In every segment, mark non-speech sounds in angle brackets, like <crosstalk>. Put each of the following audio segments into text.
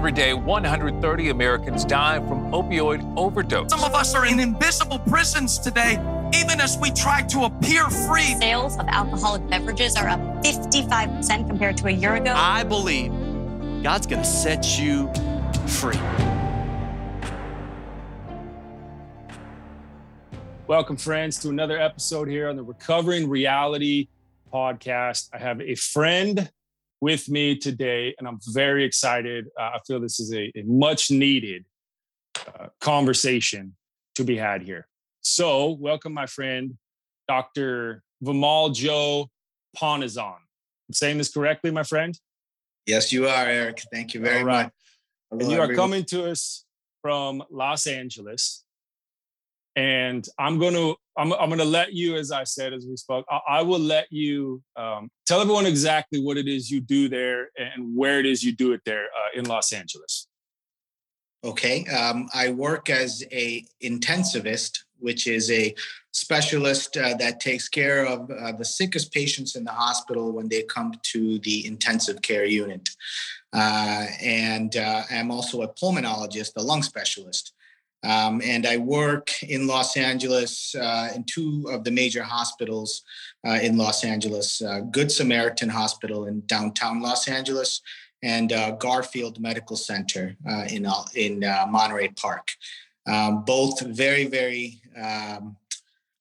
Every day, 130 Americans die from opioid overdose. Some of us are in invisible prisons today, even as we try to appear free. Sales of alcoholic beverages are up 55% compared to a year ago. I believe God's going to set you free. Welcome, friends, to another episode here on the Recovering Reality podcast. I have a friend with me today, and I'm very excited. Uh, I feel this is a, a much needed uh, conversation to be had here. So, welcome, my friend, Dr. Vimal Joe Ponnezhan. I'm saying this correctly, my friend? Yes, you are, Eric. Thank you very much. Hello, and you are coming to us from Los Angeles and i'm going to I'm, I'm going to let you as i said as we spoke i, I will let you um, tell everyone exactly what it is you do there and where it is you do it there uh, in los angeles. Okay um, i work as a intensivist which is a specialist uh, that takes care of uh, the sickest patients in the hospital when they come to the intensive care unit. Uh, and uh, i'm also a pulmonologist a lung specialist um, and I work in Los Angeles uh, in two of the major hospitals uh, in Los Angeles uh, Good Samaritan Hospital in downtown Los Angeles and uh, Garfield Medical Center uh, in, in uh, Monterey Park. Um, both very, very um,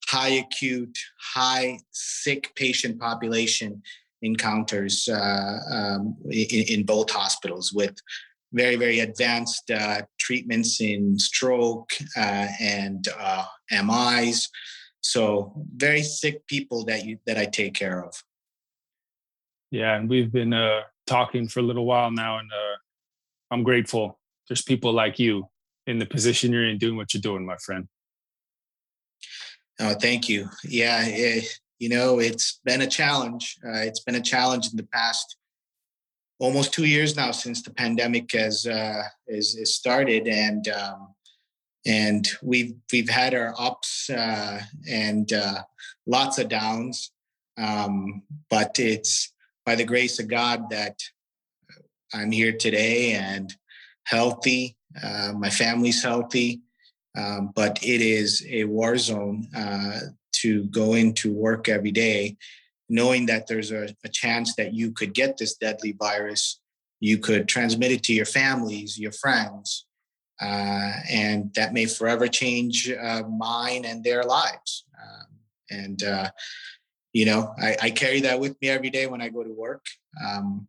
high acute, high sick patient population encounters um, in, in both hospitals with very very advanced uh, treatments in stroke uh, and uh, MIs. So very sick people that you that I take care of. Yeah, and we've been uh, talking for a little while now, and uh, I'm grateful. There's people like you in the position you're in, doing what you're doing, my friend. Oh, thank you. Yeah, it, you know, it's been a challenge. Uh, it's been a challenge in the past almost two years now since the pandemic has uh, is, is started, and um, and we've we've had our ups uh, and uh, lots of downs, um, but it's by the grace of God that I'm here today and healthy. Uh, my family's healthy, um, but it is a war zone uh, to go into work every day knowing that there's a, a chance that you could get this deadly virus, you could transmit it to your families, your friends, uh, and that may forever change uh, mine and their lives. Um, and uh, you know, I, I, carry that with me every day when I go to work. Um,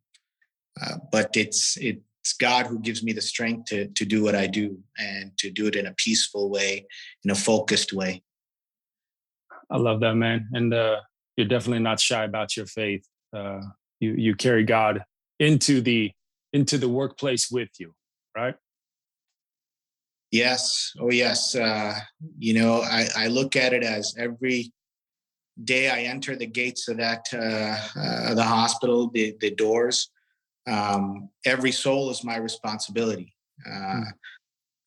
uh, but it's it's God who gives me the strength to to do what I do and to do it in a peaceful way, in a focused way. I love that, man. And uh, you're definitely not shy about your faith. Uh, you you carry God into the into the workplace with you, right? Yes. Oh, yes. Uh, you know, I, I look at it as every day I enter the gates of that uh, uh, the hospital, the the doors. Um, every soul is my responsibility. Uh, mm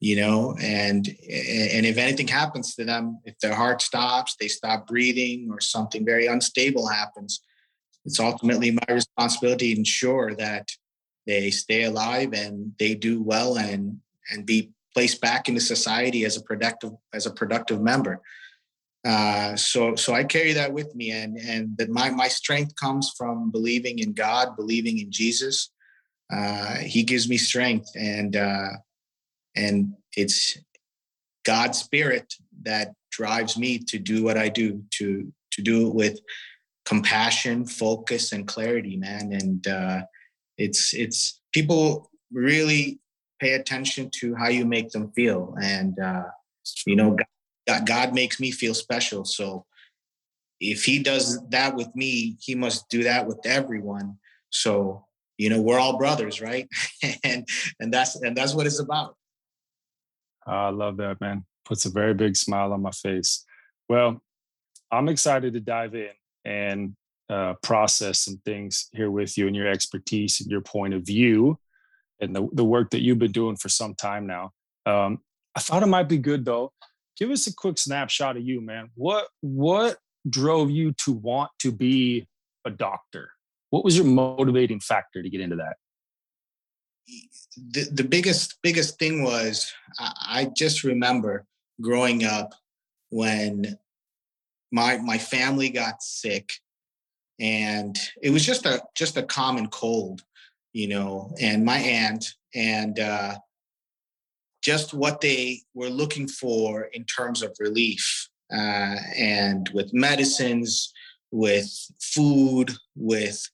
you know and and if anything happens to them if their heart stops they stop breathing or something very unstable happens it's ultimately my responsibility to ensure that they stay alive and they do well and and be placed back into society as a productive as a productive member. Uh, so so I carry that with me and and that my my strength comes from believing in God believing in Jesus. Uh, he gives me strength and uh, and it's God's spirit that drives me to do what I do, to to do it with compassion, focus, and clarity, man. And uh, it's it's people really pay attention to how you make them feel, and uh, you know, God, God makes me feel special. So if He does that with me, He must do that with everyone. So you know, we're all brothers, right? <laughs> and and that's and that's what it's about. I love that, man. Puts a very big smile on my face. Well, I'm excited to dive in and uh, process some things here with you and your expertise and your point of view and the, the work that you've been doing for some time now. Um, I thought it might be good though. Give us a quick snapshot of you, man. What what drove you to want to be a doctor? What was your motivating factor to get into that? The, the biggest biggest thing was I, I just remember growing up when my my family got sick and it was just a just a common cold you know and my aunt and uh just what they were looking for in terms of relief uh, and with medicines with food with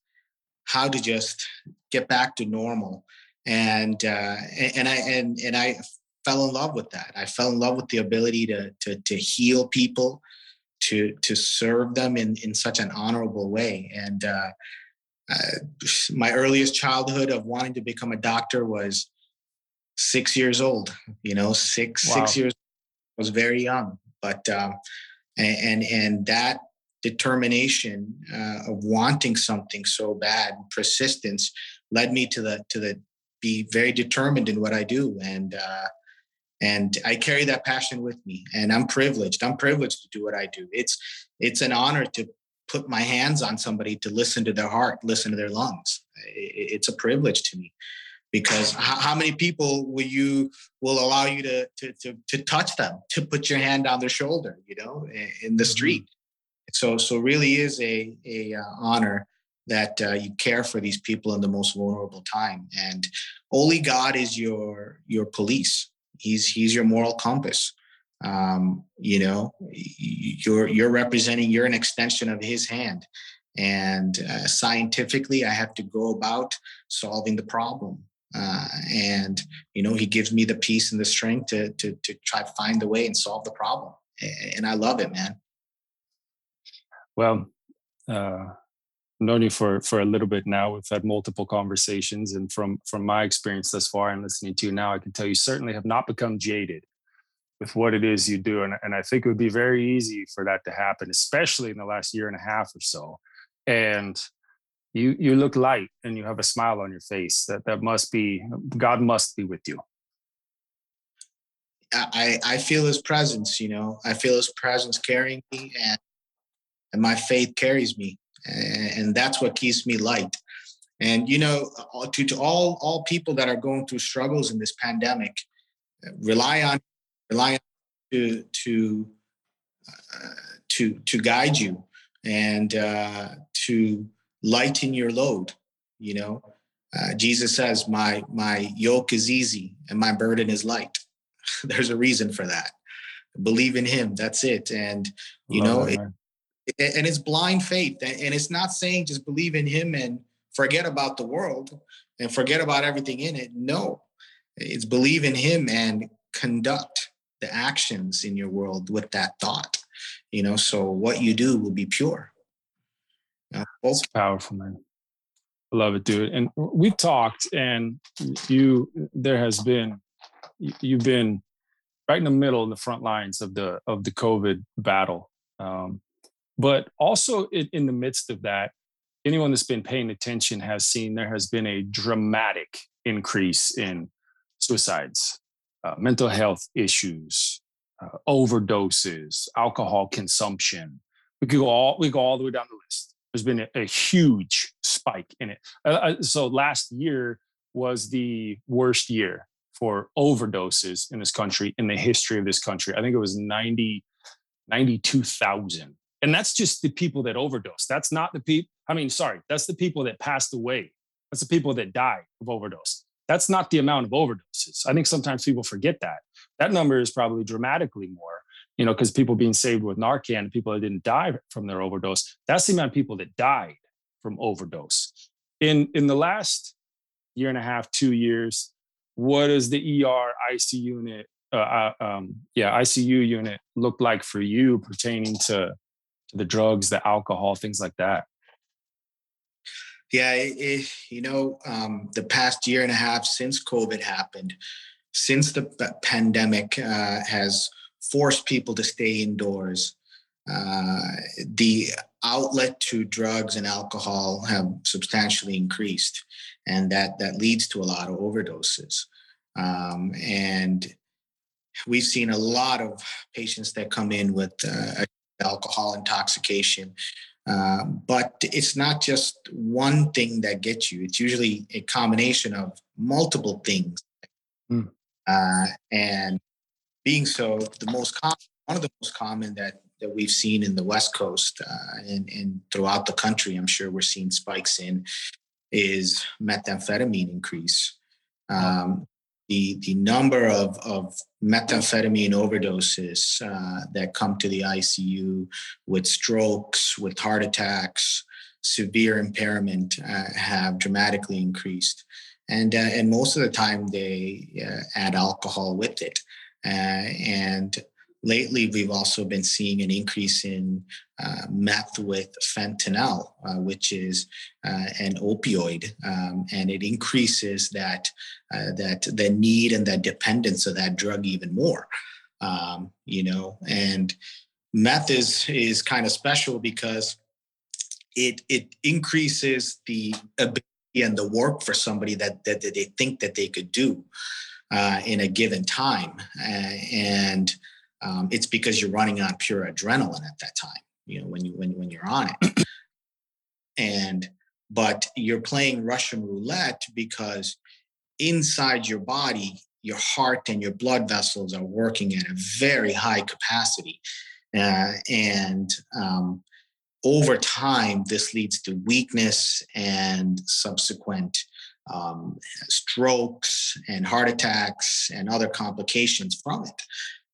how to just get back to normal and uh, and i and and i fell in love with that. I fell in love with the ability to to, to heal people to to serve them in in such an honorable way. And uh, uh, my earliest childhood of wanting to become a doctor was six years old you know six Wow. six years was very young. But um, and and, and that determination uh, of wanting something so bad persistence led me to the to the be very determined in what i do. And uh, and i carry that passion with me and i'm privileged. I'm privileged to do what i do. It's it's an honor to put my hands on somebody to listen to their heart listen to their lungs. It's a privilege to me because how, many people will you will allow you to, to to to touch them to put your hand on their shoulder you know in, the street? So so really is a a uh, honor that uh, you care for these people in the most vulnerable time. And only god is your your police. He's he's your moral compass. Um you know you're you're representing you're an extension of his hand. And uh, scientifically i have to go about solving the problem. Uh, and you know he gives me the peace and the strength to to to try to find the way and solve the problem. And i love it man. Well, uh, known you for for a little bit now. We've had multiple conversations, and from from my experience thus far and listening to you now, I can tell you certainly have not become jaded with what it is you do, and and I think it would be very easy for that to happen, especially in the last year and a half or so. And you you look light, and you have a smile on your face. That that must be God must be with you. I, I feel his presence, you know, I feel his presence carrying me and, and my faith carries me. And, that's what keeps me light. And, you know, to, to all, all people that are going through struggles in this pandemic, uh, rely on, rely on to, to, uh, to, to guide you and uh, to lighten your load, you know, uh, Jesus says, my, my yoke is easy and my burden is light <laughs> there's a reason for that believe in him that's it and you Love know it. And it's blind faith and it's not saying just believe in him and forget about the world and forget about everything in it no it's believe in him and conduct the actions in your world with that thought you know so what you do will be pure You both powerful, man. I love it, dude. And we've talked, and you, there has been, you- you've been right in the middle, in the front lines of the of the COVID battle. Um, but also in, in the midst of that, anyone that's been paying attention has seen there has been a dramatic increase in suicides, uh, mental health issues, uh, overdoses, alcohol consumption. We could go all we go all the way down the list. There's been a, a huge spike in it. Uh, uh, so last year was the worst year for overdoses in this country in the history of this country. I think it was 90, 92,000. And that's just the people that overdose. That's not the people, I mean, sorry, that's the people that passed away. That's the people that died of overdose. That's not the amount of overdoses. I think sometimes people forget that. That number is probably dramatically more, you know, because people being saved with Narcan people that didn't die from their overdose, that's the amount of people that died from overdose. In in the last year and a half, two years, what does the ER IC unit, uh, uh, um, yeah, ICU unit look like for you pertaining to the drugs, the alcohol, things like that? Yeah, it, it, you know, um, the past year and a half since COVID happened, since the p- pandemic uh, has forced people to stay indoors, uh, the outlet to drugs and alcohol have substantially increased, and that that leads to a lot of overdoses. Um, and we've seen a lot of patients that come in with uh, alcohol intoxication Uh, but it's not just one thing that gets you. It's usually a combination of multiple things. Mm. Uh, and being so, the most common, one of the most common that that we've seen in the West Coast uh, and, and throughout the country, I'm sure we're seeing spikes in, is methamphetamine increase. Um, the the number of of methamphetamine overdoses uh, that come to the ICU with strokes, with heart attacks, severe impairment uh, have dramatically increased, and uh, and most of the time they uh, add alcohol with it, uh, and lately we've also been seeing an increase in uh, meth with fentanyl, uh, which is uh, an opioid, um, and it increases that uh, that the need and that dependence of that drug even more. Um, you know, and meth is is kind of special because it it increases the ability and the work for somebody that that, that they think that they could do uh, in a given time, uh, and um, it's because you're running on pure adrenaline at that time you know when you when, when you're on it. And but you're playing russian roulette because inside your body your heart and your blood vessels are working at a very high capacity. Uh, and um, over time this leads to weakness and subsequent um, strokes and heart attacks and other complications from it.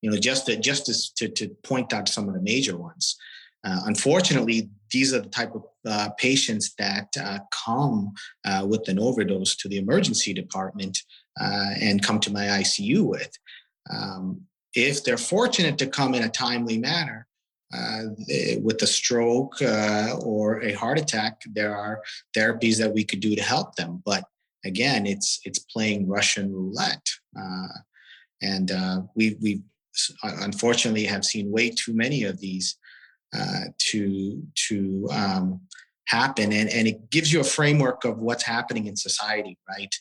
You know, just to, just to, to point out some of the major ones. Uh, unfortunately, these are the type of uh, patients that uh, come uh, with an overdose to the emergency department uh, and come to my ICU with. Um, if they're fortunate to come in a timely manner, uh, with a stroke or a heart attack, there are therapies that we could do to help them. But again, it's it's playing Russian roulette, and we we unfortunately have seen way too many of these uh, to to um, happen. And, and it gives you a framework of what's happening in society right?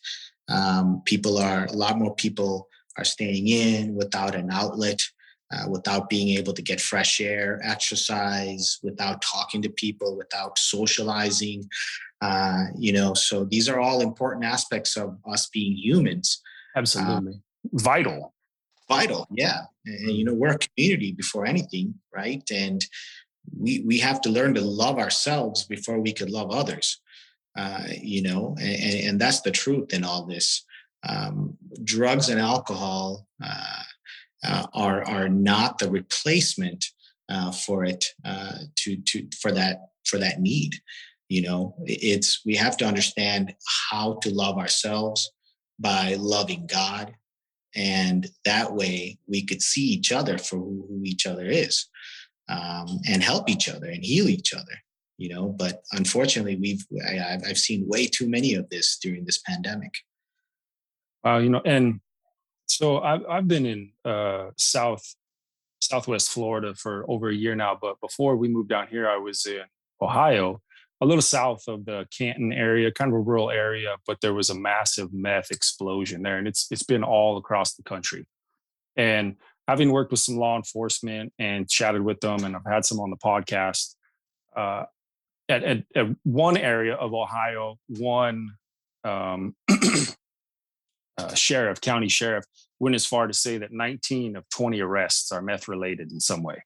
Um, people are a lot more people are staying in without an outlet uh, without being able to get fresh air exercise without talking to people without socializing uh, you know? So these are all important aspects of us being humans. Absolutely. Um, vital. vital yeah. And you know we're a community before anything right? And we we have to learn to love ourselves before we could love others uh, you know and, and that's the truth in all this. Um, drugs and alcohol uh, uh, are are not the replacement uh, for it uh, to to for that for that need you know. It's we have to understand how to love ourselves by loving god and that way we could see each other for who, who each other is um, and help each other and heal each other you know but unfortunately we've I, i've seen way too many of this during this pandemic wow you know and so i've, I've been in uh, south southwest florida for over a year now but before we moved down here i was in ohio a little south of the Canton area, kind of a rural area, but there was a massive meth explosion there, and it's it's been all across the country. And having worked with some law enforcement and chatted with them, and I've had some on the podcast. Uh, at, at, at, one area of Ohio, one um, <clears throat> uh, sheriff, county sheriff, went as far to say that 19 of 20 arrests are meth related in some way.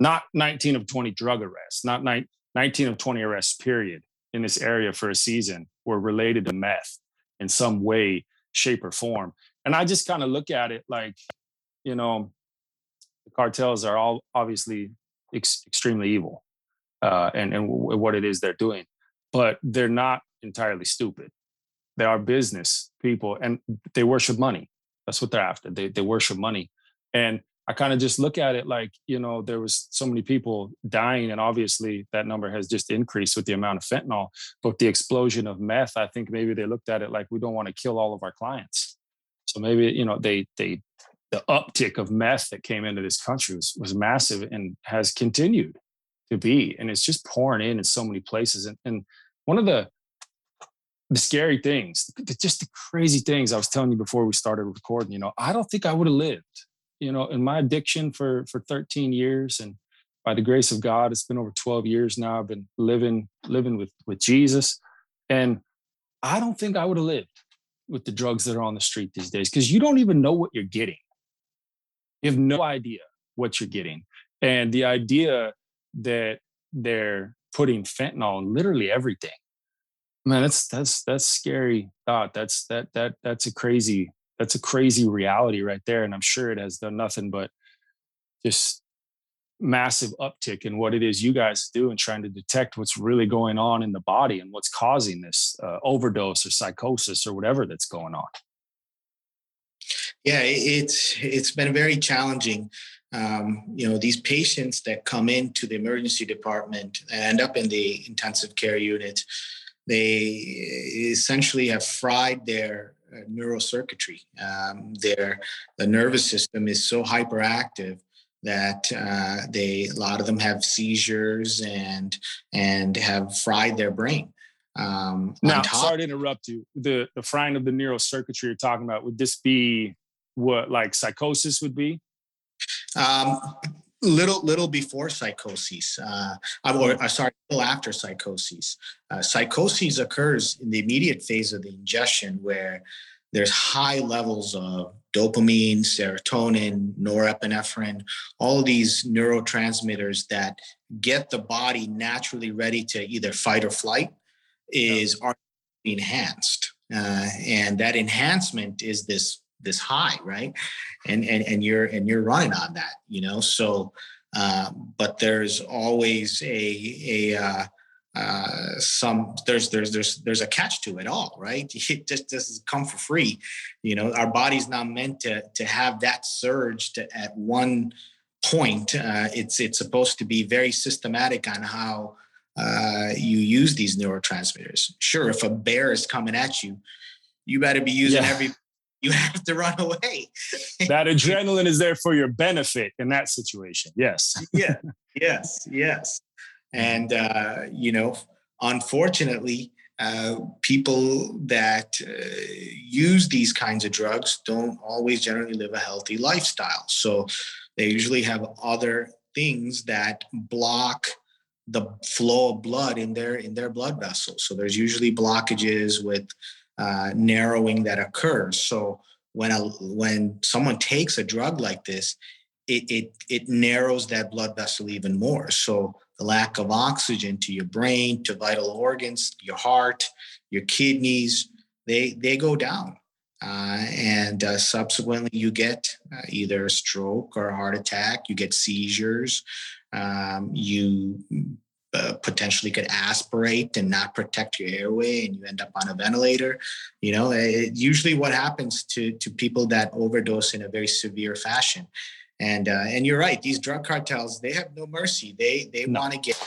Not 19 of 20 drug arrests, not 19 19 of 20 arrests, period, in this area for a season were related to meth in some way, shape, or form. And I just kind of look at it like, you know, the cartels are all obviously ex- extremely evil uh, and, and w- what it is they're doing, but they're not entirely stupid. They are business people and they worship money. That's what they're after. They, they worship money. And I kind of just look at it like, you know, there was so many people dying, and obviously that number has just increased with the amount of fentanyl. But the explosion of meth, I think maybe they looked at it like we don't want to kill all of our clients. So maybe, you know, they they the uptick of meth that came into this country was, was massive and has continued to be. And it's just pouring in in so many places. And, and one of the the scary things, just the crazy things I was telling you before we started recording, you know, I don't think I would have lived you know in my addiction for for 13 years and by the grace of God, it's been over 12 years now. I've been living living with with Jesus, and I don't think I would have lived with the drugs that are on the street these days because you don't even know what you're getting. You have no idea what you're getting, and the idea that they're putting fentanyl in literally everything. Man that's that's that's scary thought. That's that that that's a crazy that's a crazy reality right there. And i'm sure it has done nothing but just massive uptick in what it is you guys do and trying to detect what's really going on in the body and what's causing this uh, overdose or psychosis or whatever that's going on yeah it's it's been very challenging. Um, you know these patients that come into the emergency department and end up in the intensive care unit they essentially have fried their uh, neurocircuitry. Um, their the nervous system is so hyperactive that uh, they a lot of them have seizures and and have fried their brain. Um, now top, sorry to interrupt you. The the frying of the neurocircuitry you're talking about would this be what like psychosis would be? Um, little little before psychosis uh, or uh, sorry little after psychosis. Uh, psychosis occurs in the immediate phase of the ingestion where there's high levels of dopamine serotonin norepinephrine all of these neurotransmitters that get the body naturally ready to either fight or flight is enhanced. Uh, and that enhancement is this this high right? And and and you're and you're running on that you know? So uh, but there's always a a uh, uh, some there's there's there's there's a catch to it all right? <laughs> It just doesn't come for free you know? Our body's not meant to to have that surge to at one point. Uh, it's it's supposed to be very systematic on how uh, you use these neurotransmitters. Sure if a bear is coming at you you better be using yeah. every you have to run away. that adrenaline is there for your benefit in that situation. Yes. <laughs> yeah. Yes. Yes. And, uh, you know, unfortunately, uh, people that uh, use these kinds of drugs don't always generally live a healthy lifestyle. So they usually have other things that block the flow of blood in their in their blood vessels. So there's usually blockages with uh, narrowing that occurs. So when a when someone takes a drug like this, it, it it narrows that blood vessel even more. So the lack of oxygen to your brain, to vital organs, your heart, your kidneys, they they go down. Uh, and uh, subsequently, you get uh, either a stroke or a heart attack. You get seizures. Um, you uh, potentially could aspirate and not protect your airway and you end up on a ventilator you know it, usually what happens to to people that overdose in a very severe fashion and uh, and you're right these drug cartels they have no mercy they they no. want to get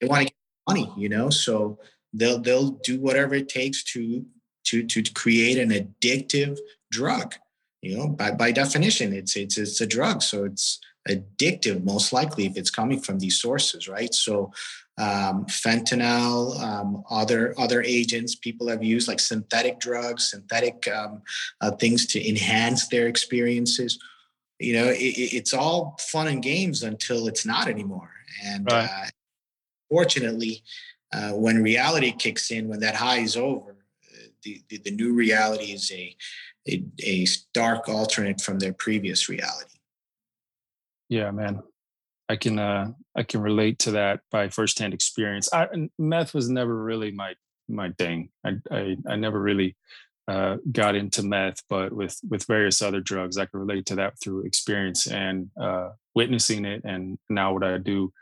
they want to get money you know so they'll they'll do whatever it takes to to to create an addictive drug you know by by definition it's it's it's a drug so it's addictive, most likely, if it's coming from these sources, right? So, um, fentanyl, um, other other agents people have used, like synthetic drugs, synthetic um, uh, things to enhance their experiences. You know, it, it's all fun and games until it's not anymore. And right. uh, fortunately, uh, when reality kicks in, when that high is over, the, the, the new reality is a, a, a stark alternate from their previous reality. Yeah, man. I can uh I can relate to that by firsthand experience. I meth was never really my my thing. I I, I never really uh, got into meth, but with with various other drugs, I can relate to that through experience and uh, witnessing it. And now what I do,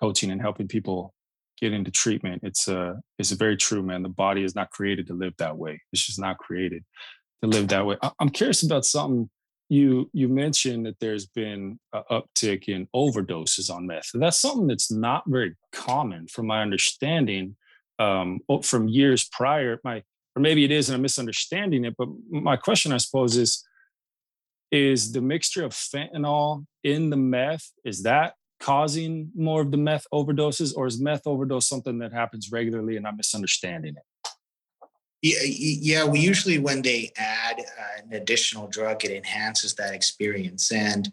coaching and helping people get into treatment. It's uh it's very true, man. The body is not created to live that way. It's just not created to live that way. I'm curious about something you you mentioned that there's been an uptick in overdoses on meth. That's something that's not very common, from my understanding, um, from years prior. My or maybe it is, and I'm misunderstanding it. But my question, I suppose, is: Is the mixture of fentanyl in the meth is that causing more of the meth overdoses, or is meth overdose something that happens regularly, and I'm misunderstanding it? Yeah, we usually when they add uh, an additional drug, it enhances that experience. And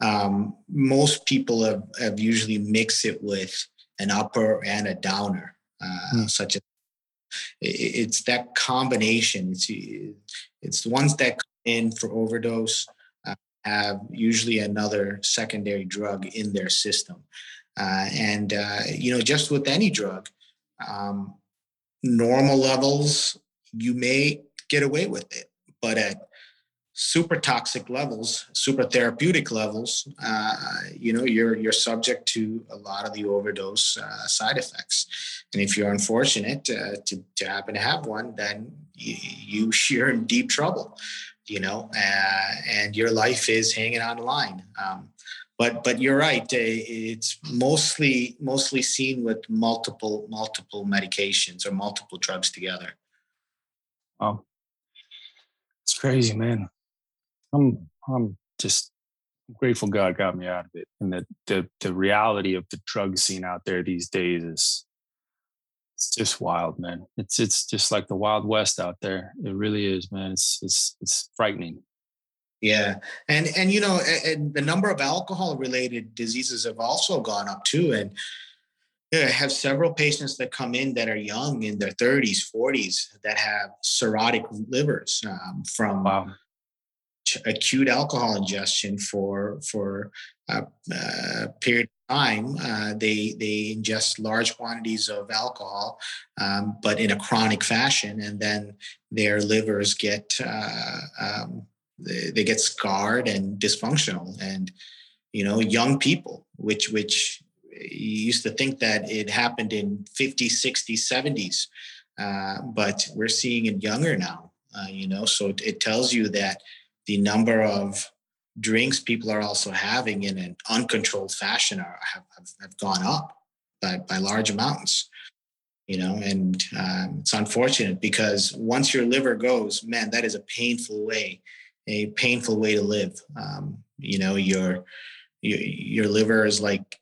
um, most people have, have usually mixed it with an upper and a downer, uh, Hmm. such as it's that combination. It's it's the ones that come in for overdose uh, have usually another secondary drug in their system, uh, and uh, you know just with any drug, um, normal levels you may get away with it, but at super toxic levels, super therapeutic levels, uh, you know, you're you're subject to a lot of the overdose uh, side effects. And if you're unfortunate uh, to to happen to have one, then you, you <laughs> you're in deep trouble, you know, uh, and your life is hanging on the line. Um, but but you're right. uh, It's mostly mostly seen with multiple multiple medications or multiple drugs together. Um, it's crazy, man. I'm I'm just grateful God got me out of it, and that the the reality of the drug scene out there these days is it's just wild, man. It's it's just like the Wild West out there. It really is, man. It's it's it's frightening. Yeah, and and you know, and the number of alcohol-related diseases have also gone up too. And yeah, I have several patients that come in that are young, in their 30s, 40s, that have cirrhotic livers um, from Wow. acute alcohol ingestion for for a, a period of time. Uh, they they ingest large quantities of alcohol, um, but in a chronic fashion, and then their livers get uh, um, they, they get scarred and dysfunctional. And you know, young people, which which you used to think that it happened in 50s, 60s, 70s, uh, but we're seeing it younger now. Uh, you know, so it, it tells you that the number of drinks people are also having in an uncontrolled fashion are, have, have, gone up by, by large amounts you know and um, it's unfortunate because once your liver goes man that is a painful way a painful way to live um, you know your, your your liver is like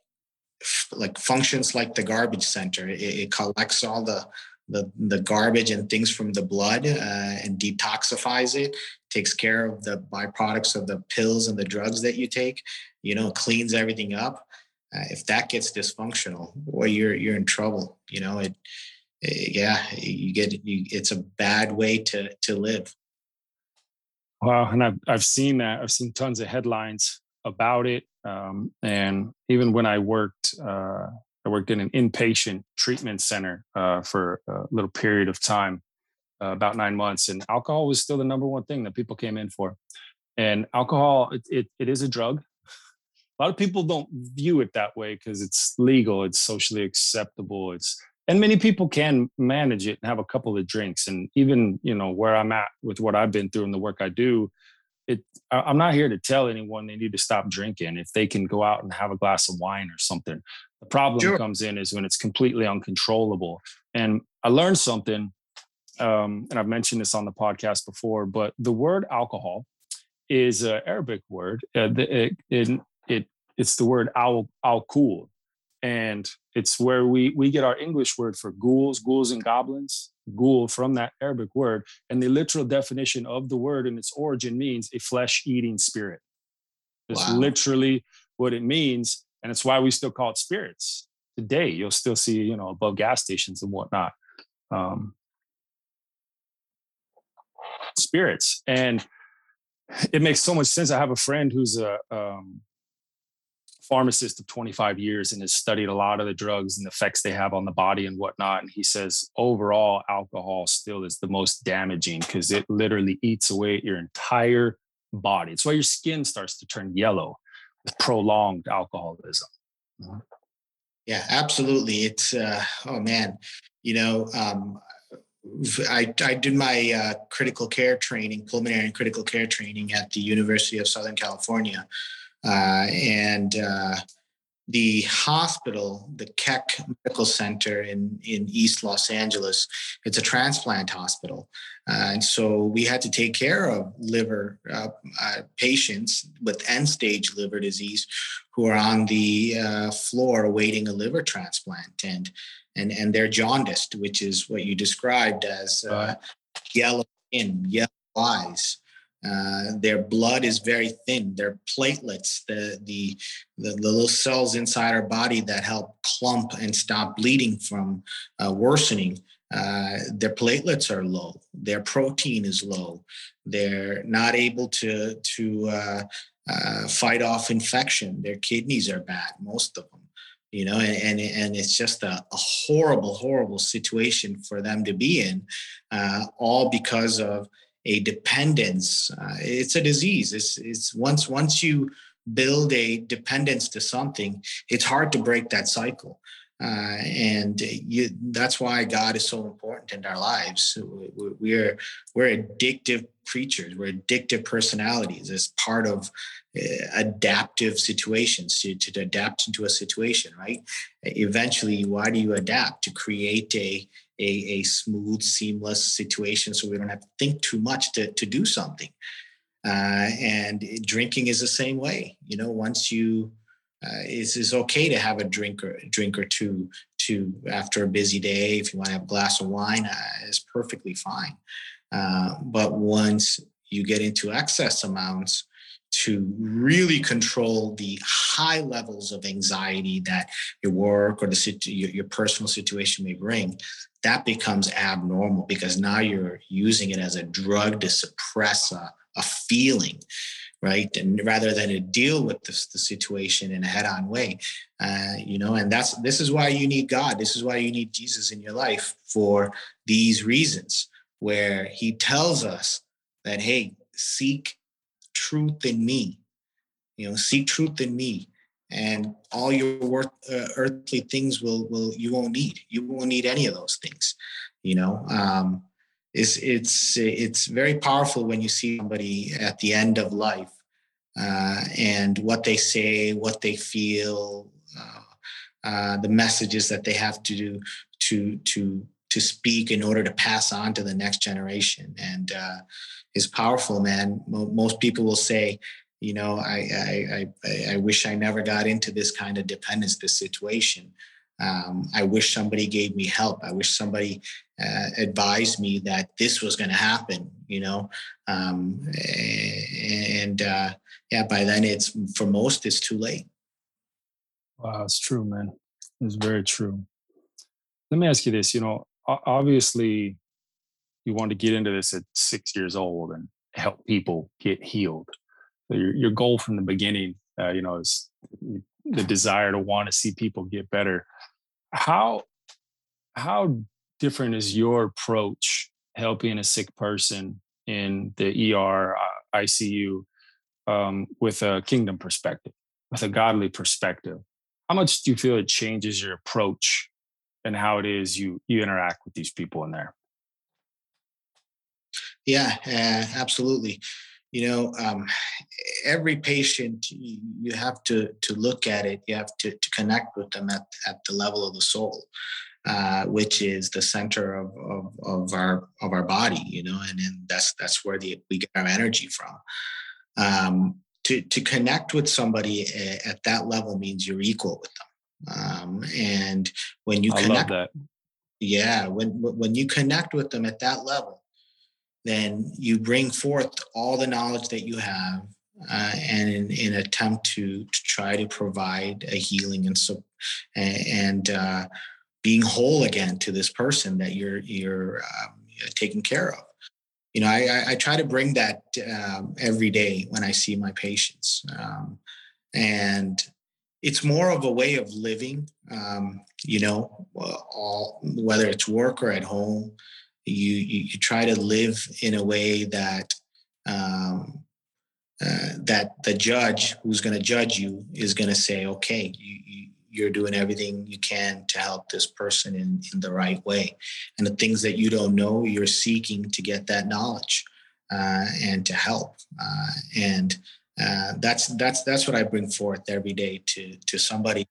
like functions like the garbage center. It, it collects all the the, the garbage and things from the blood uh, and detoxifies it takes care of the byproducts of the pills and the drugs that you take you know cleans everything up. Uh, if that gets dysfunctional well, you're you're in trouble you know it, it yeah you get you, it's a bad way to to live. Wow, and I've I've seen that. I've seen tons of headlines about it. Um, and even when I worked, uh, I worked in an inpatient treatment center uh, for a little period of time, uh, about nine months, and alcohol was still the number one thing that people came in for. And alcohol, it it, it is a drug. A lot of people don't view it that way because it's legal, it's socially acceptable, it's and many people can manage it and have a couple of drinks and even you know where i'm at with what i've been through and the work i do it i'm not here to tell anyone they need to stop drinking if they can go out and have a glass of wine or something. The problem Sure. comes in is when it's completely uncontrollable. And i learned something um, and i've mentioned this on the podcast before but the word alcohol is an arabic word. Uh, the- it, it, it, it's the word al alcool and it's where we we get our English word for ghouls, ghouls and goblins. Ghoul from that Arabic word, and the literal definition of the word and its origin means a flesh-eating spirit. It's Wow. literally what it means, and it's why we still call it spirits today. You'll still see, you know, above gas stations and whatnot, um, spirits, and it makes so much sense. I have a friend who's a um, pharmacist of 25 years and has studied a lot of the drugs and the effects they have on the body and whatnot. And he says overall, alcohol still is the most damaging because it literally eats away at your entire body. It's why your skin starts to turn yellow with prolonged alcoholism. Yeah, absolutely. It's uh, oh man, you know, um, I I did my uh, critical care training, pulmonary and critical care training at the University of Southern California, uh, and uh, the hospital, the Keck Medical Center in in East Los Angeles, it's a transplant hospital, uh, and so we had to take care of liver uh, uh, patients with end stage liver disease who are on the uh, floor awaiting a liver transplant and and and they're jaundiced which is what you described as uh, yellow skin yellow eyes Uh, their blood is very thin. Their platelets, the, the the little cells inside our body that help clump and stop bleeding from uh, worsening, uh, their platelets are low. Their protein is low. They're not able to to uh, uh, fight off infection. Their kidneys are bad, most of them you know and and, and it's just a, a, horrible horrible situation for them to be in uh, all because of a dependence uh, it's a disease it's it's once once you build a dependence to something it's hard to break that cycle uh, and you, that's why God is so important in our lives. We're we're addictive creatures. We're addictive personalities as part of uh, adaptive situations to, to adapt into a situation. Right? Eventually, why do you adapt to create a a, a smooth, seamless situation so we don't have to think too much to to do something? Uh, and drinking is the same way. You know, once you uh, it's, it's okay to have a drink or drink or two to after a busy day. If you want to have a glass of wine, uh, it's perfectly fine. Uh, but once you get into excess amounts, to really control the high levels of anxiety that your work or the your, your personal situation may bring, that becomes abnormal because now you're using it as a drug to suppress a, a feeling right? And rather than to deal with this, the situation in a head-on way uh, you know and that's this is why you need god. This is why you need jesus in your life for these reasons where he tells us that hey seek truth in me. You know seek truth in me and all your worth, uh, earthly things will will you won't need. You won't need any of those things you know? Um it's it's it's very powerful when you see somebody at the end of life uh, and what they say, what they feel, uh, uh, the messages that they have to do to to to speak in order to pass on to the next generation, and uh, is powerful, man. Most people will say, you know, I, I I I wish I never got into this kind of dependence, this situation. Um, I wish somebody gave me help. I wish somebody uh, advised me that this was going to happen, you know. Um, and uh, yeah, by then it's for most it's too late. Wow, it's true, man. It's very true. Let me ask you this. You know, obviously, you want to get into this at six years old and help people get healed. Your your goal from the beginning, uh, you know, is the desire to want to see people get better. How how different is your approach helping a sick person in the ER, uh, ICU, um, with a kingdom perspective, with a godly perspective? How much do you feel it changes your approach and how it is you you interact with these people in there? Yeah, uh, absolutely. You know, um, every patient you have to to look at it. You have to to connect with them at at the level of the soul. Uh, which is the center of, of, of, our of our body, you know, and, and that's that's where the, we get our energy from. Um, to to connect with somebody at that level means you're equal with them, um, and when you I connect, yeah, when when you connect with them at that level, then you bring forth all the knowledge that you have uh, and in, in attempt to, to try to provide a healing and so and uh, being whole again to this person that you're you're um, taking care of. You know, I, I try to bring that um, every day when I see my patients, um, and it's more of a way of living. Um, you know, all whether it's work or at home, you you, you try to live in a way that um, uh, that the judge who's going to judge you is going to say, okay, you, you, you're doing everything you can to help this person in, in the right way. And the things that you don't know, you're seeking to get that knowledge uh, and to help. Uh, and uh, that's that's that's what I bring forth every day to to somebody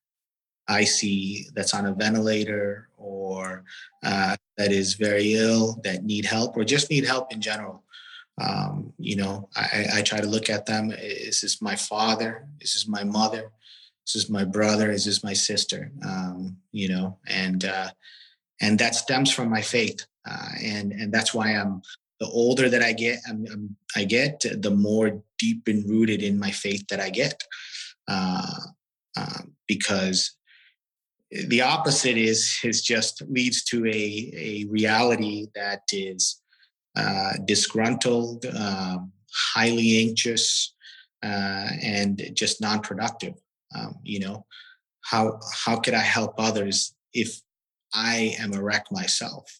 I see that's on a ventilator or uh, that is very ill, that need help, or just need help in general. Um, you know, I, I try to look at them. Is this my father? This is this my mother? this is my brother this is my sister um, you know and uh, and that stems from my faith uh, and and that's why i'm the older that I get, I'm, I'm, i get, the more deep and rooted in my faith that I get, uh, um, because the opposite is is just leads to a a reality that is uh, disgruntled, um, highly anxious, uh, and just non-productive. Um, you know, how how could I help others if I am a wreck myself?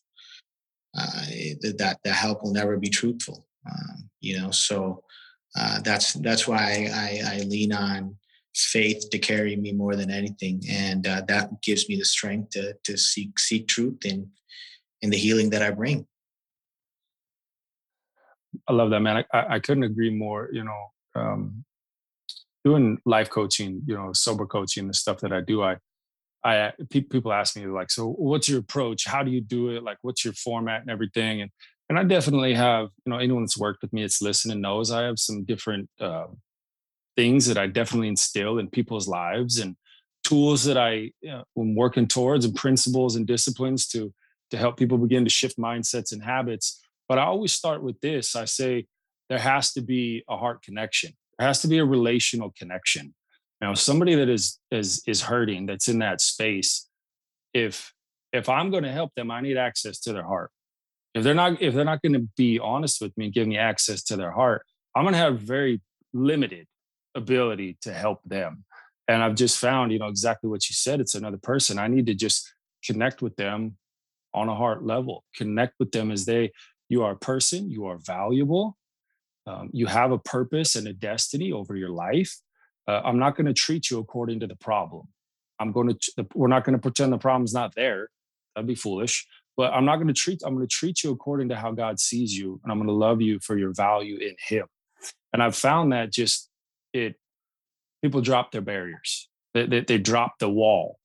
Uh, that that help will never be truthful. Um, you know, so uh, that's that's why I, I lean on faith to carry me more than anything, and uh, that gives me the strength to to seek seek truth in in the healing that I bring. I love that, man. I, I couldn't agree more. You know, um, doing life coaching, you know, sober coaching, the stuff that I do, I, I people ask me like, so what's your approach? How do you do it? Like, what's your format and everything? And and I definitely have, you know, anyone that's worked with me, it's listening knows I have some different uh, things that I definitely instill in people's lives and tools that I you know, am working towards and principles and disciplines to to help people begin to shift mindsets and habits. But I always start with this. I say there has to be a heart connection. There has to be a relational connection. Now, somebody that is is is hurting, that's in that space, if if I'm going to help them, I need access to their heart. If they're not if they're not going to be honest with me and give me access to their heart, I'm going to have very limited ability to help them. And I've just found, you know, exactly what you said. It's another person. I need to just connect with them on a heart level. Connect with them as they you are a person, you are valuable, um, you have a purpose and a destiny over your life. Uh, I'm not going to treat you according to the problem. I'm going to, we're not going to pretend the problem's not there. That'd be foolish. But I'm not going to treat, I'm going to treat you according to how God sees you. And I'm going to love you for your value in Him. And I've found that just it, people drop their barriers, they, they, they drop the wall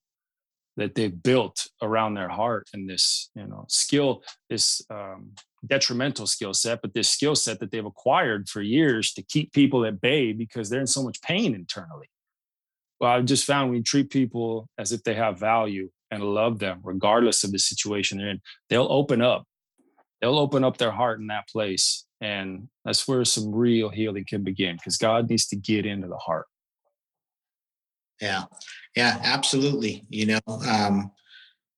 that they've built around their heart and this you know skill this um, detrimental skill set but this skill set that they've acquired for years to keep people at bay because they're in so much pain internally. Well i've just found when you treat people as if they have value and love them regardless of the situation they're in. They'll open up. They'll open up their heart in that place and that's where some real healing can begin because god needs to get into the heart. Yeah. Yeah absolutely you know um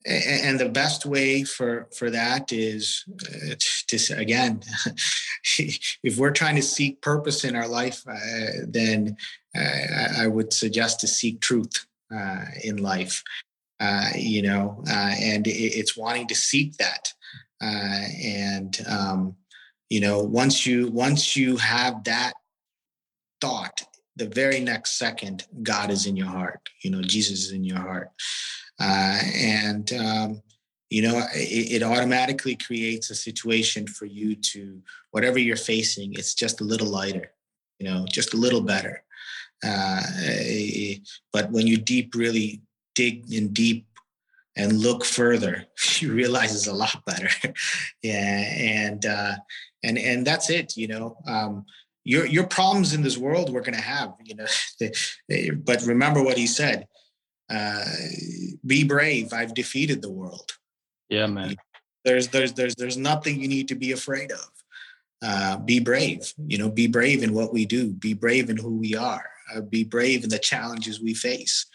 and the best way for for that is uh, <laughs> to again <laughs> if we're trying to seek purpose in our life uh, then uh, i would suggest to seek truth uh, in life uh, you know uh, and it, it's wanting to seek that and um, you know once you once you have that thought the very next second, God is in your heart. You know, Jesus is in your heart. Uh, and, um, you know, it, it, automatically creates a situation for you to, whatever you're facing, it's just a little lighter, you know, just a little better. Uh, eh, but when you deep, really dig in deep and look further, <laughs> you realize it's a lot better. <laughs> yeah. And, uh, and, and that's it, you know. Um, your your problems in this world we're going to have you know? <laughs> But remember what he said uh, be brave i've defeated the world. Yeah man. There's there's there's there's nothing you need to be afraid of. Uh, be brave you know? Be brave in what we do. Be brave in who we are. Uh, be brave in the challenges we face.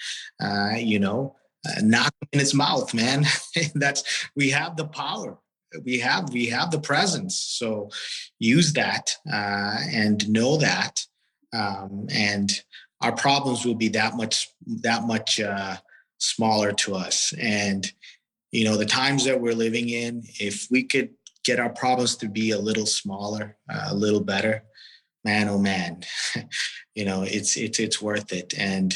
Uh, you know uh, knock in its mouth man. <laughs> That's we have the power. We have we have the presence. So use that uh, and know that um, and our problems will be that much that much uh, smaller to us. And you know the times that we're living in if we could get our problems to be a little smaller uh, a little better man oh man. <laughs> You know it's it's it's worth it. And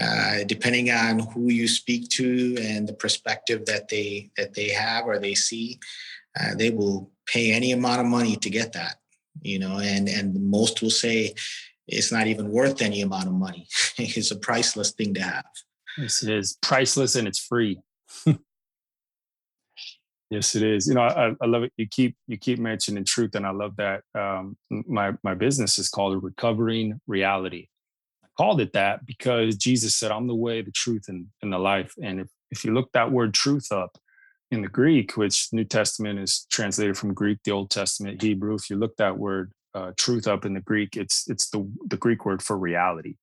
uh, depending on who you speak to and the perspective that they that they have or they see, uh, they will pay any amount of money to get that. You know, and and most will say it's not even worth any amount of money. <laughs> it's a priceless thing to have. Yes, it is priceless and it's free. <laughs> yes, it is. You know, I, I love it. You keep you keep mentioning truth, and I love that. Um, my my business is called Recovering Reality called it that because Jesus said, I'm the way, the truth, and, and the life. And if, if you look that word truth up, in the Greek, which New Testament is translated from Greek, the Old Testament, Hebrew. If you look that word uh, truth up in the Greek, it's it's the the Greek word for reality.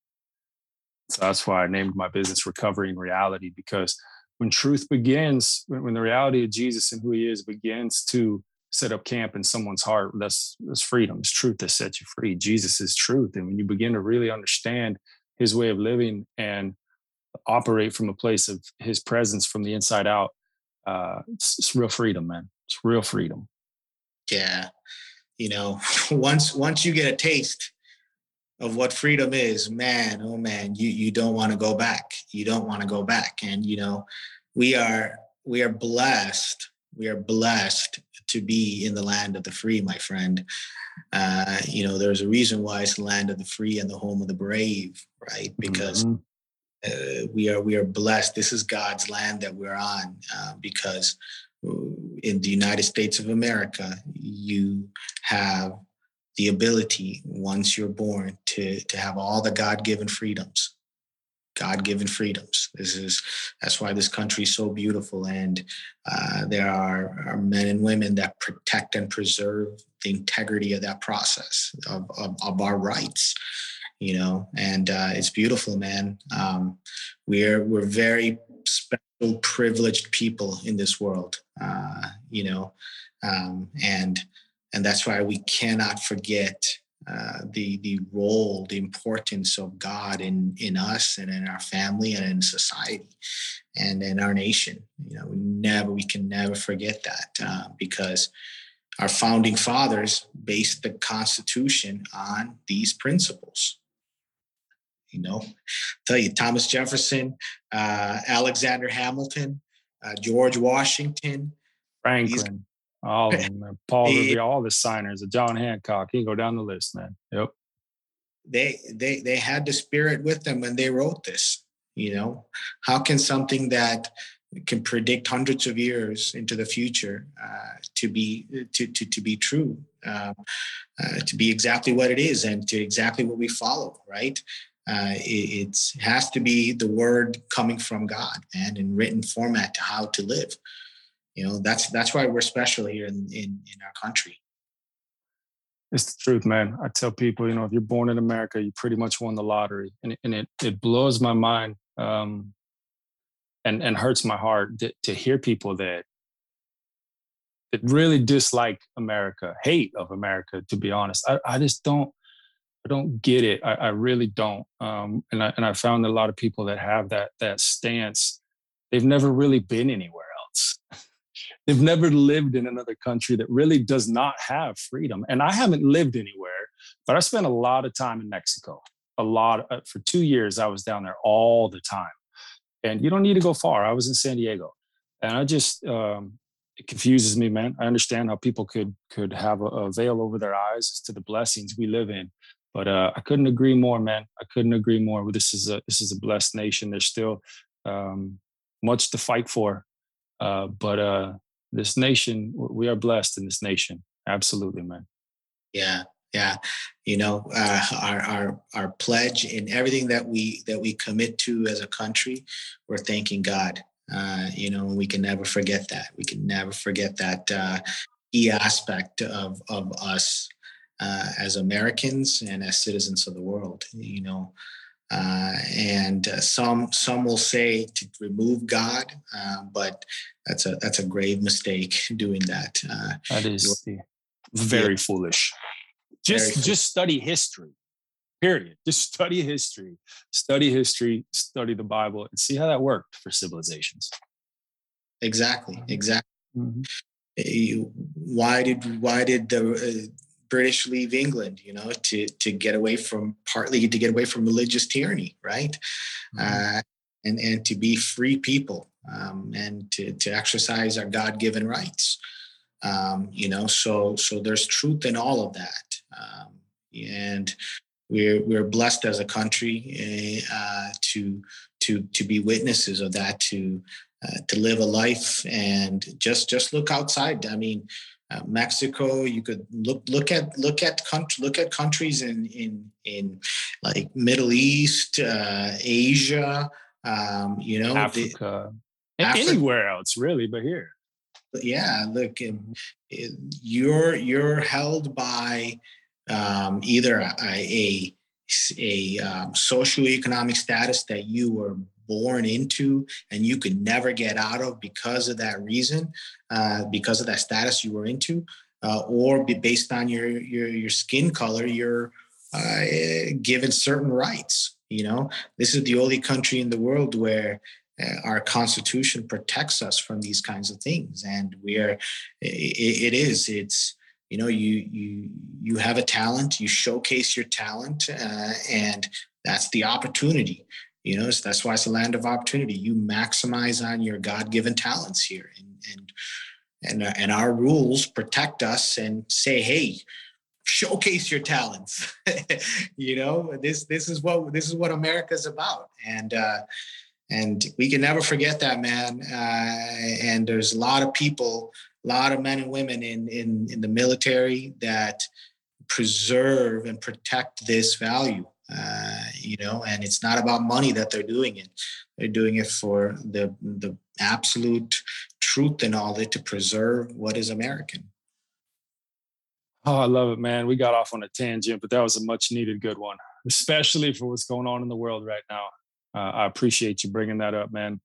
So that's why I named my business Recovering Reality because when truth begins, when, when the reality of Jesus and who He is begins to set up camp in someone's heart, that's that's freedom. It's truth that sets you free. Jesus is truth, and when you begin to really understand His way of living and operate from a place of His presence from the inside out, uh, it's, it's real freedom, man. It's real freedom. Yeah, you know, <laughs> once once you get a taste of what freedom is, man, oh man, you you don't want to go back. You don't want to go back. And you know, we are we are blessed. We are blessed to be in the land of the free, my friend. Uh, you know, there's a reason why it's the land of the free and the home of the brave, right? Because Mhm. uh, we are we are blessed. This is God's land that we're on uh, because uh, in the United States of America, you have the ability once you're born to to have all the God-given freedoms. God-given freedoms. This is that's why this country is so beautiful, and uh, there are, are men and women that protect and preserve the integrity of that process of, of, of our rights you know? And uh, it's beautiful man. Um, we're we're very special privileged people in this world uh, you know? Um, and and that's why we cannot forget uh, the the role the importance of god in in us and in our family and in society and in our nation. You know we never we can never forget that uh, because our founding fathers based the constitution on these principles. You know tell you thomas jefferson uh, alexander hamilton uh, george washington Franklin, all of them. Paul Yeah. Revere, all the signers, John Hancock. You can go down the list, man. Yep. they they they had the spirit with them when they wrote this you know how can something that can predict hundreds of years into the future uh, to be to, to to be true um, uh, to be exactly what it is and to exactly what we follow right uh, it it's, has to be the word coming from god and in written format to how to live you know that's that's why we're special here in in, in our country It's the truth, man. I tell people, you know, if you're born in America, you pretty much won the lottery, and and it it blows my mind, um, and and hurts my heart to, to hear people that that really dislike America, hate of America. To be honest, I, I just don't I don't get it. I, I really don't. Um, and I and I found that a lot of people that have that that stance, they've never really been anywhere else. <laughs> they've never lived in another country that really does not have freedom. And I haven't lived anywhere, but I spent a lot of time in Mexico. A lot uh, for two years. I was down there all the time, and you don't need to go far. I was in San Diego, and I just um, it confuses me, man. I understand how people could could have a, a veil over their eyes as to the blessings we live in, but uh, I couldn't agree more, man. I couldn't agree more. This is a this is a blessed nation. There's still um, much to fight for, uh, but uh, this nation, we are blessed in this nation. Absolutely, man. Yeah, yeah. You know, uh, our our our pledge in everything that we that we commit to as a country, we're thanking God. Uh, you know, we can never forget that. We can never forget that uh, key aspect of of us uh, as Americans and as citizens of the world. You know. Uh, and uh, some some will say to remove God, uh, but that's a that's a grave mistake <laughs> doing that. Uh, That is very foolish. Just Very just study history. Period. Just study history. Study history, study the Bible, and see how that worked for civilizations. exactly, exactly. Mhm. why did why did the uh, British leave England? You know, to to get away from partly to get away from religious tyranny, right? Uh, and and to be free people um, and to to exercise our God given rights. Um, you know, so so there's truth in all of that, um, and we're we're blessed as a country uh, to to to be witnesses of that to uh, to live a life and just just look outside. I mean, uh, Mexico. You could look look at look at country look at countries in in in like Middle East, uh, Asia. Um, you know, Africa, and Africa. anywhere else really, but here. yeah, look, um, you're you're held by um, either a a, a um, socioeconomic status that you were born into and you could never get out of because of that reason, uh, because of that status you were into, uh, or based on your your your skin color, you're uh, given certain rights. You know, this is the only country in the world where uh, our constitution protects us from these kinds of things and we are it, it is it's you know you you you have a talent you showcase your talent uh, and that's the opportunity you know so that's why it's a land of opportunity. You maximize on your god-given talents here. And and and, uh, and our rules protect us and say hey showcase your talents. <laughs> You know this this is what this is what america's about. And uh and we can never forget that man. Uh, and there's a lot of people a lot of men and women in in in the military that preserve and protect this value uh, you know and it's not about money that they're doing it they're doing it for the the absolute truth and all that to preserve what is american oh i love it man we got off on a tangent but that was a much needed good one especially for what's going on in the world right now uh, I appreciate you bringing that up, man.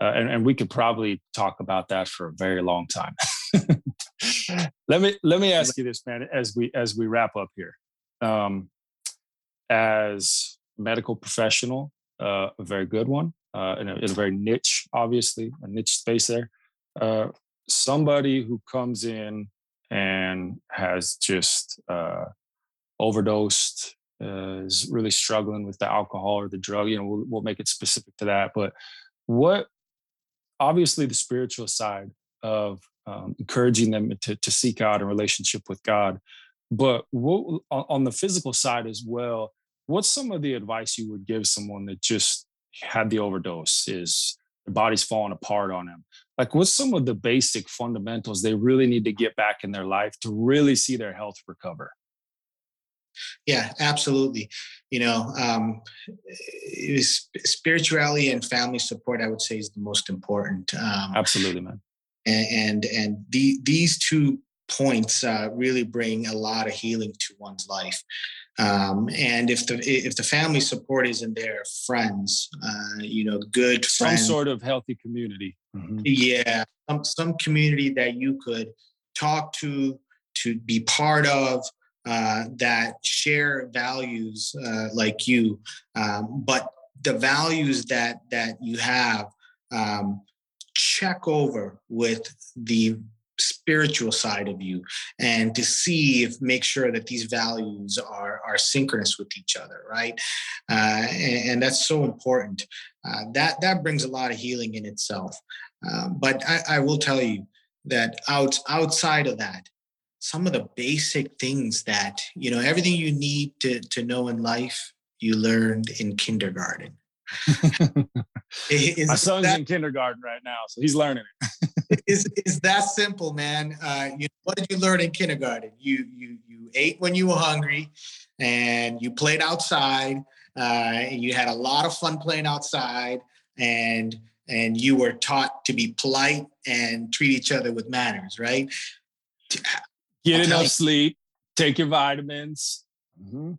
Uh, and, and we could probably talk about that for a very long time. <laughs> let me let me ask you this, man, as we as we wrap up here. Um, as medical professional, uh, a very good one, uh, in, a, in a very niche, obviously a niche space there. Uh, somebody who comes in and has just uh, overdosed, uh, is really struggling with the alcohol or the drug, you know, we'll, we'll make it specific to that. But what, obviously, the spiritual side of um, encouraging them to, to seek out a relationship with God. But what, on the physical side as well, what's some of the advice you would give someone that just had the overdose, is their body's falling apart on them? Like, what's some of the basic fundamentals they really need to get back in their life to really see their health recover? Yeah, absolutely. You know, um, spirituality and family support, I would say, is the most important. Um, absolutely, man. And and, and the, these two points uh, really bring a lot of healing to one's life. Um, and if the if the family support isn't there, friends, uh, you know, good some friends, sort of healthy community. Mm-hmm. Yeah, some some community that you could talk to, to be part of, uh, that share values uh, like you, um, but the values that that you have um, check over with the spiritual side of you and to see if make sure that these values are are synchronous with each other right? Uh, and, and, that's so important. Uh, that that brings a lot of healing in itself. Um, but I, I, will tell you that out outside of that some of the basic things that you know everything you need to to know in life you learned in kindergarten. <laughs> <laughs> Is, My son's that, in kindergarten right now, so he's learning it. Is is that simple, man? Uh, you, what did you learn in kindergarten? You you you ate when you were hungry, and you played outside. Uh, and you had a lot of fun playing outside, and and you were taught to be polite and treat each other with manners, right? Get enough sleep, take your vitamins. Mm-hmm.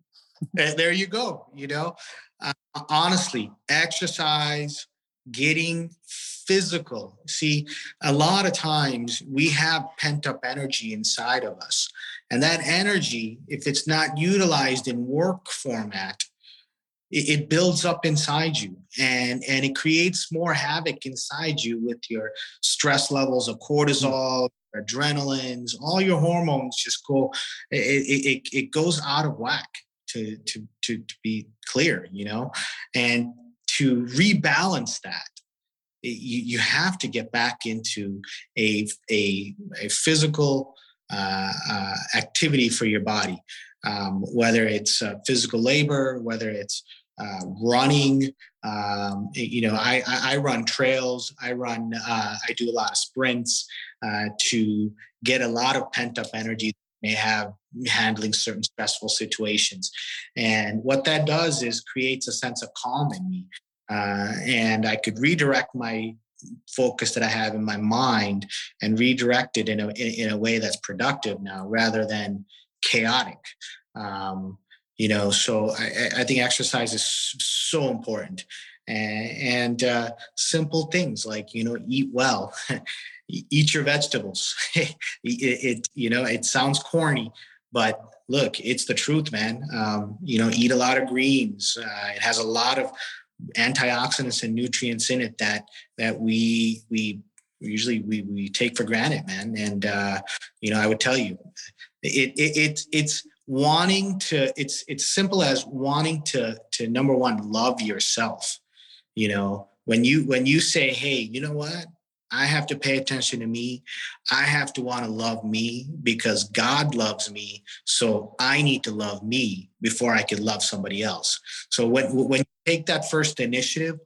there you go. You know, uh, honestly, exercise, getting physical. See, a lot of times we have pent up energy inside of us. And that energy, if it's not utilized in work format, it, it builds up inside you and, and it creates more havoc inside you with your stress levels of cortisol, adrenalines, all your hormones just go, it, it, it goes out of whack to, to, to, to be clear, you know, and to rebalance that, you, you have to get back into a, a, a physical uh, uh, activity for your body, um, whether it's uh, physical labor, whether it's uh, running. Um, you know, I, I, run trails. I run. Uh, I do a lot of sprints uh, to get a lot of pent up energy that may have handling certain stressful situations. And what that does is creates a sense of calm in me. Uh, and I could redirect my focus that I have in my mind and redirect it in a in, a way that's productive now rather than chaotic. Um, you know, so I, I think exercise is so important. And, and uh, simple things like you know eat well <laughs> eat your vegetables. <laughs> It, it, you know it sounds corny but look it's the truth man. Um, you know eat a lot of greens. Uh, it has a lot of antioxidants and nutrients in it that that we we usually we, we take for granted man. And uh, you know i would tell you it, it, it it's wanting to it's it's simple as wanting to to number one love yourself. You know when you when you say hey you know what I have to pay attention to me. I have to want to love me because God loves me. So I need to love me before I can love somebody else. So when, when you take that first initiative,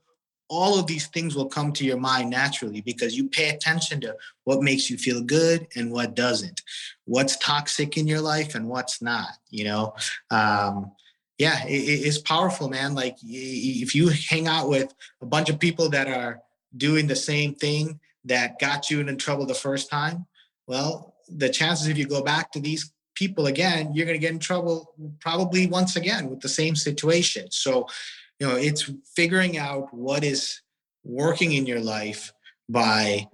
all of these things will come to your mind naturally because you pay attention to what makes you feel good and what doesn't, what's toxic in your life and what's not, you know? Um, yeah, it, it's powerful, man. Like if you hang out with a bunch of people that are doing the same thing, that got you in trouble the first time, well, the chances if you go back to these people again, you're going to get in trouble probably once again with the same situation. So, you know, it's figuring out what is working in your life by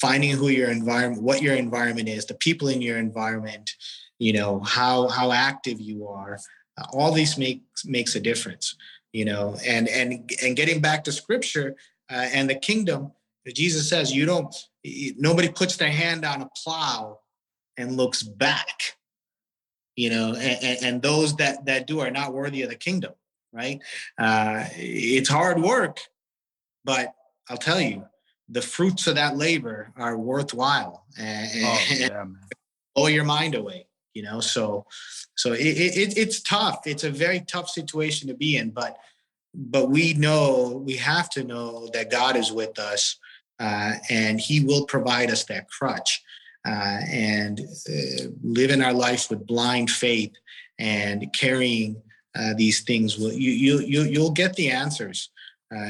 finding who your environment, what your environment is, the people in your environment, you know, how how active you are. all these makes makes a difference, you know, and and and getting back to scripture uh, and the kingdom Jesus says, you don't, nobody puts their hand on a plow and looks back, you know, and, and those that, that do are not worthy of the kingdom, right? Uh, it's hard work, but I'll tell you, the fruits of that labor are worthwhile and, oh, <laughs> yeah, blow your mind away, you know? So, so it, it, it's tough. It's a very tough situation to be in, but, but we know, we have to know that God is with us uh, and He will provide us that crutch. Uh, and uh, living our life with blind faith and carrying uh, these things, will you you you you'll get the answers.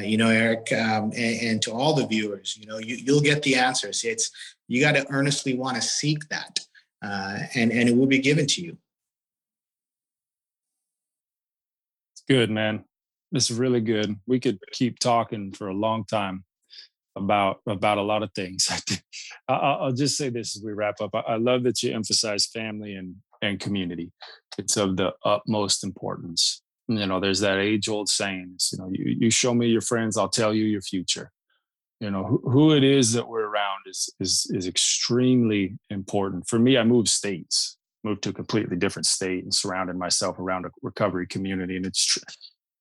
You know, Eric, um, and, and, to all the viewers, you know, you, you'll get the answers. It's you got to earnestly want to seek that, and and it will be given to you. It's good, man. This is really good. We could keep talking for a long time about about a lot of things. <laughs> I'll just say this as we wrap up. I love that you emphasize family and and community. It's of the utmost importance. You know, there's that age old saying, you know, you, you show me your friends, I'll tell you your future. You know, who, who it is that we're around is is is extremely important. For me, I moved states, moved to a completely different state and surrounded myself around a recovery community. And it's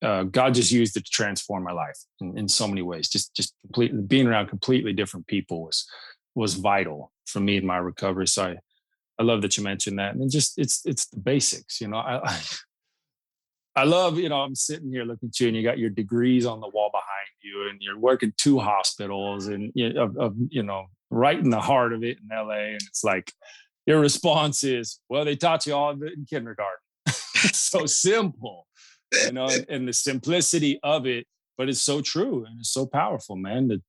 uh, God just used it to transform my life in, in, so many ways. Just just completely being around completely different people was was vital for me in my recovery. So I, I love that you mentioned that. And just it's it's the basics, you know. I, I <laughs> I love, you know, I'm sitting here looking at you and you got your degrees on the wall behind you and you're working two hospitals and you know, of, of, you know, right in the heart of it in LA. And it's like your response is, well, they taught you all of it in kindergarten. <laughs> so simple you know, and, the simplicity of it. But it's so true and it's so powerful, man. To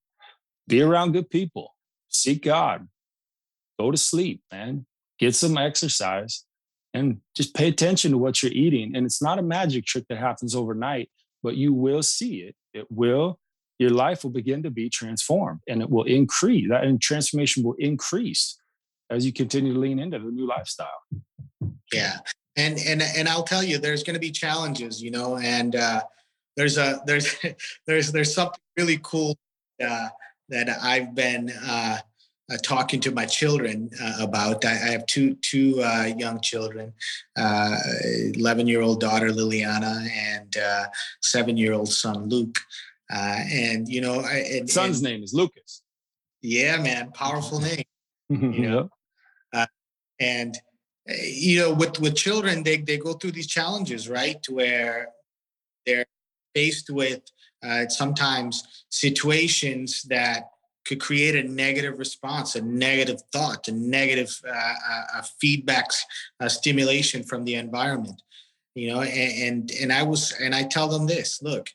be around good people, seek God, go to sleep, man, get some exercise, and just pay attention to what you're eating. And it's not a magic trick that happens overnight, but you will see it. It will, your life will begin to be transformed and it will increase. That and transformation will increase as you continue to lean into the new lifestyle. Yeah and and and I'll tell you, there's going to be challenges, you know, and uh, there's a <laughs> there's there's there's something really cool uh, that I've been uh, uh talking to my children uh, about. I, I, have two two uh, young children, eleven year old daughter Liliana and seven year old son Luke. and you know, I, and, son's and, name is Lucas. Yeah, man, powerful name. <laughs> you know, and you know with with children they they go through these challenges right? Where they're faced with uh, sometimes situations that could create a negative response a negative thought a negative uh, uh, feedback stimulation from the environment you know? And, and and i was and i tell them this look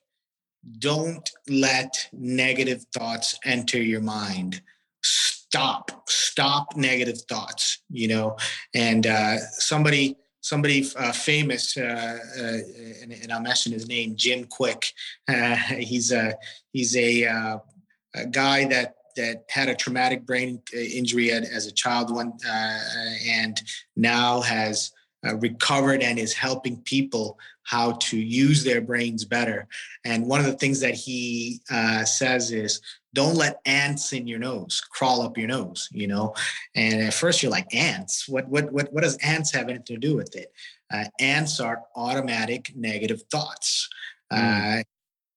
don't let negative thoughts enter your mind stop stop negative thoughts you know and uh, somebody somebody uh, famous uh, uh and, and, i'll mention his name Jim Kwik uh, <laughs> he's a he's a, uh, a, guy that that had a traumatic brain injury as a child one and now has recovered and is helping people how to use their brains better. And one of the things that he uh, says is, don't let ants in your nose crawl up your nose, you know. And at first you're like, ants? What what what what does ants have anything to do with it? Uh, ants are automatic negative thoughts. Mm. Uh,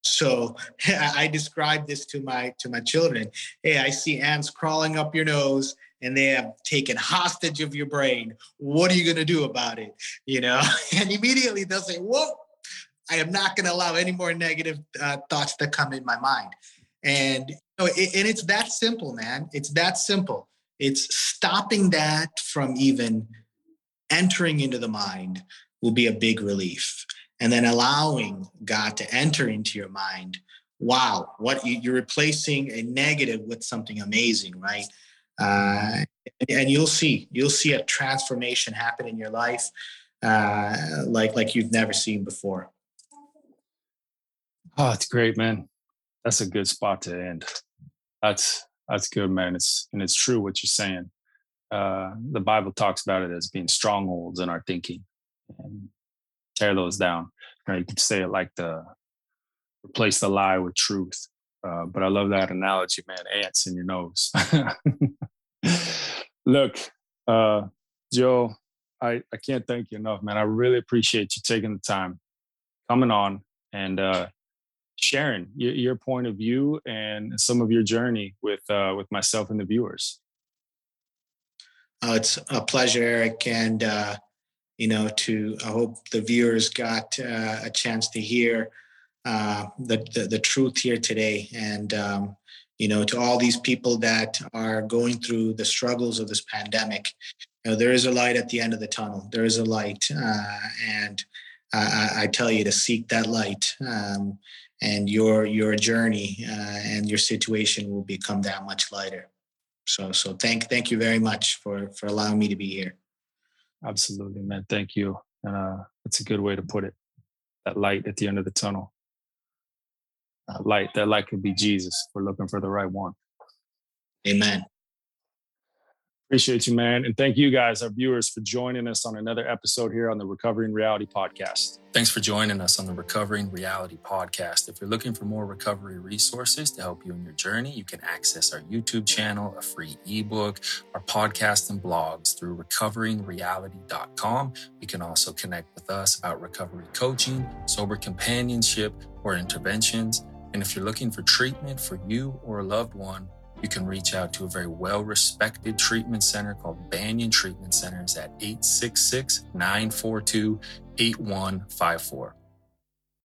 so <laughs> I describe this to my to my children. Hey, I see ants crawling up your nose and they have taken hostage of your brain. What are you going to do about it? You know, <laughs> and immediately they'll say, "Whoa, I am not going to allow any more negative uh, thoughts to come in my mind." And know, it, and it's that simple, man. It's that simple. It's stopping that from even entering into the mind will be a big relief, and then allowing God to enter into your mind. Wow, what you, you're replacing a negative with something amazing, right? uh, and you'll see you'll see a transformation happen in your life uh, like like you've never seen before. Oh, it's great, man. That's a good spot to end. That's that's good, man. It's and it's true what you're saying. Uh, the Bible talks about it as being strongholds in our thinking, and tear those down. You, know, you could say it like the replace the lie with truth. Uh, but I love that analogy, man. Ants in your nose. <laughs> Look, uh, Joe, I, I can't thank you enough, man. I really appreciate you taking the time, coming on, and uh, sharing your, your, point of view and some of your journey with uh, with myself and the viewers. Oh, it's a pleasure, Eric, and uh, you know, to I hope the viewers got uh, a chance to hear uh, the, the, the truth here today, and um, you know, to all these people that are going through the struggles of this pandemic, you know, there is a light at the end of the tunnel. There is a light, uh, and I, I, tell you to seek that light, um, and your your journey uh, and your situation will become that much lighter. So, so thank thank you very much for for allowing me to be here. Absolutely, man. Thank you, and uh, that's a good way to put it. That light at the end of the tunnel uh, light. That light could be Jesus. We're looking for the right one. Amen. Appreciate you, man. And thank you guys, our viewers, for joining us on another episode here on the Recovering Reality Podcast. Thanks for joining us on the Recovering Reality Podcast. If you're looking for more recovery resources to help you in your journey, you can access our YouTube channel, a free ebook, our podcast and blogs through recoveringreality.com. You can also connect with us about recovery coaching, sober companionship, or interventions. And if you're looking for treatment for you or a loved one, you can reach out to a very well respected treatment center called Banyan Treatment Centers at 866 942 8154.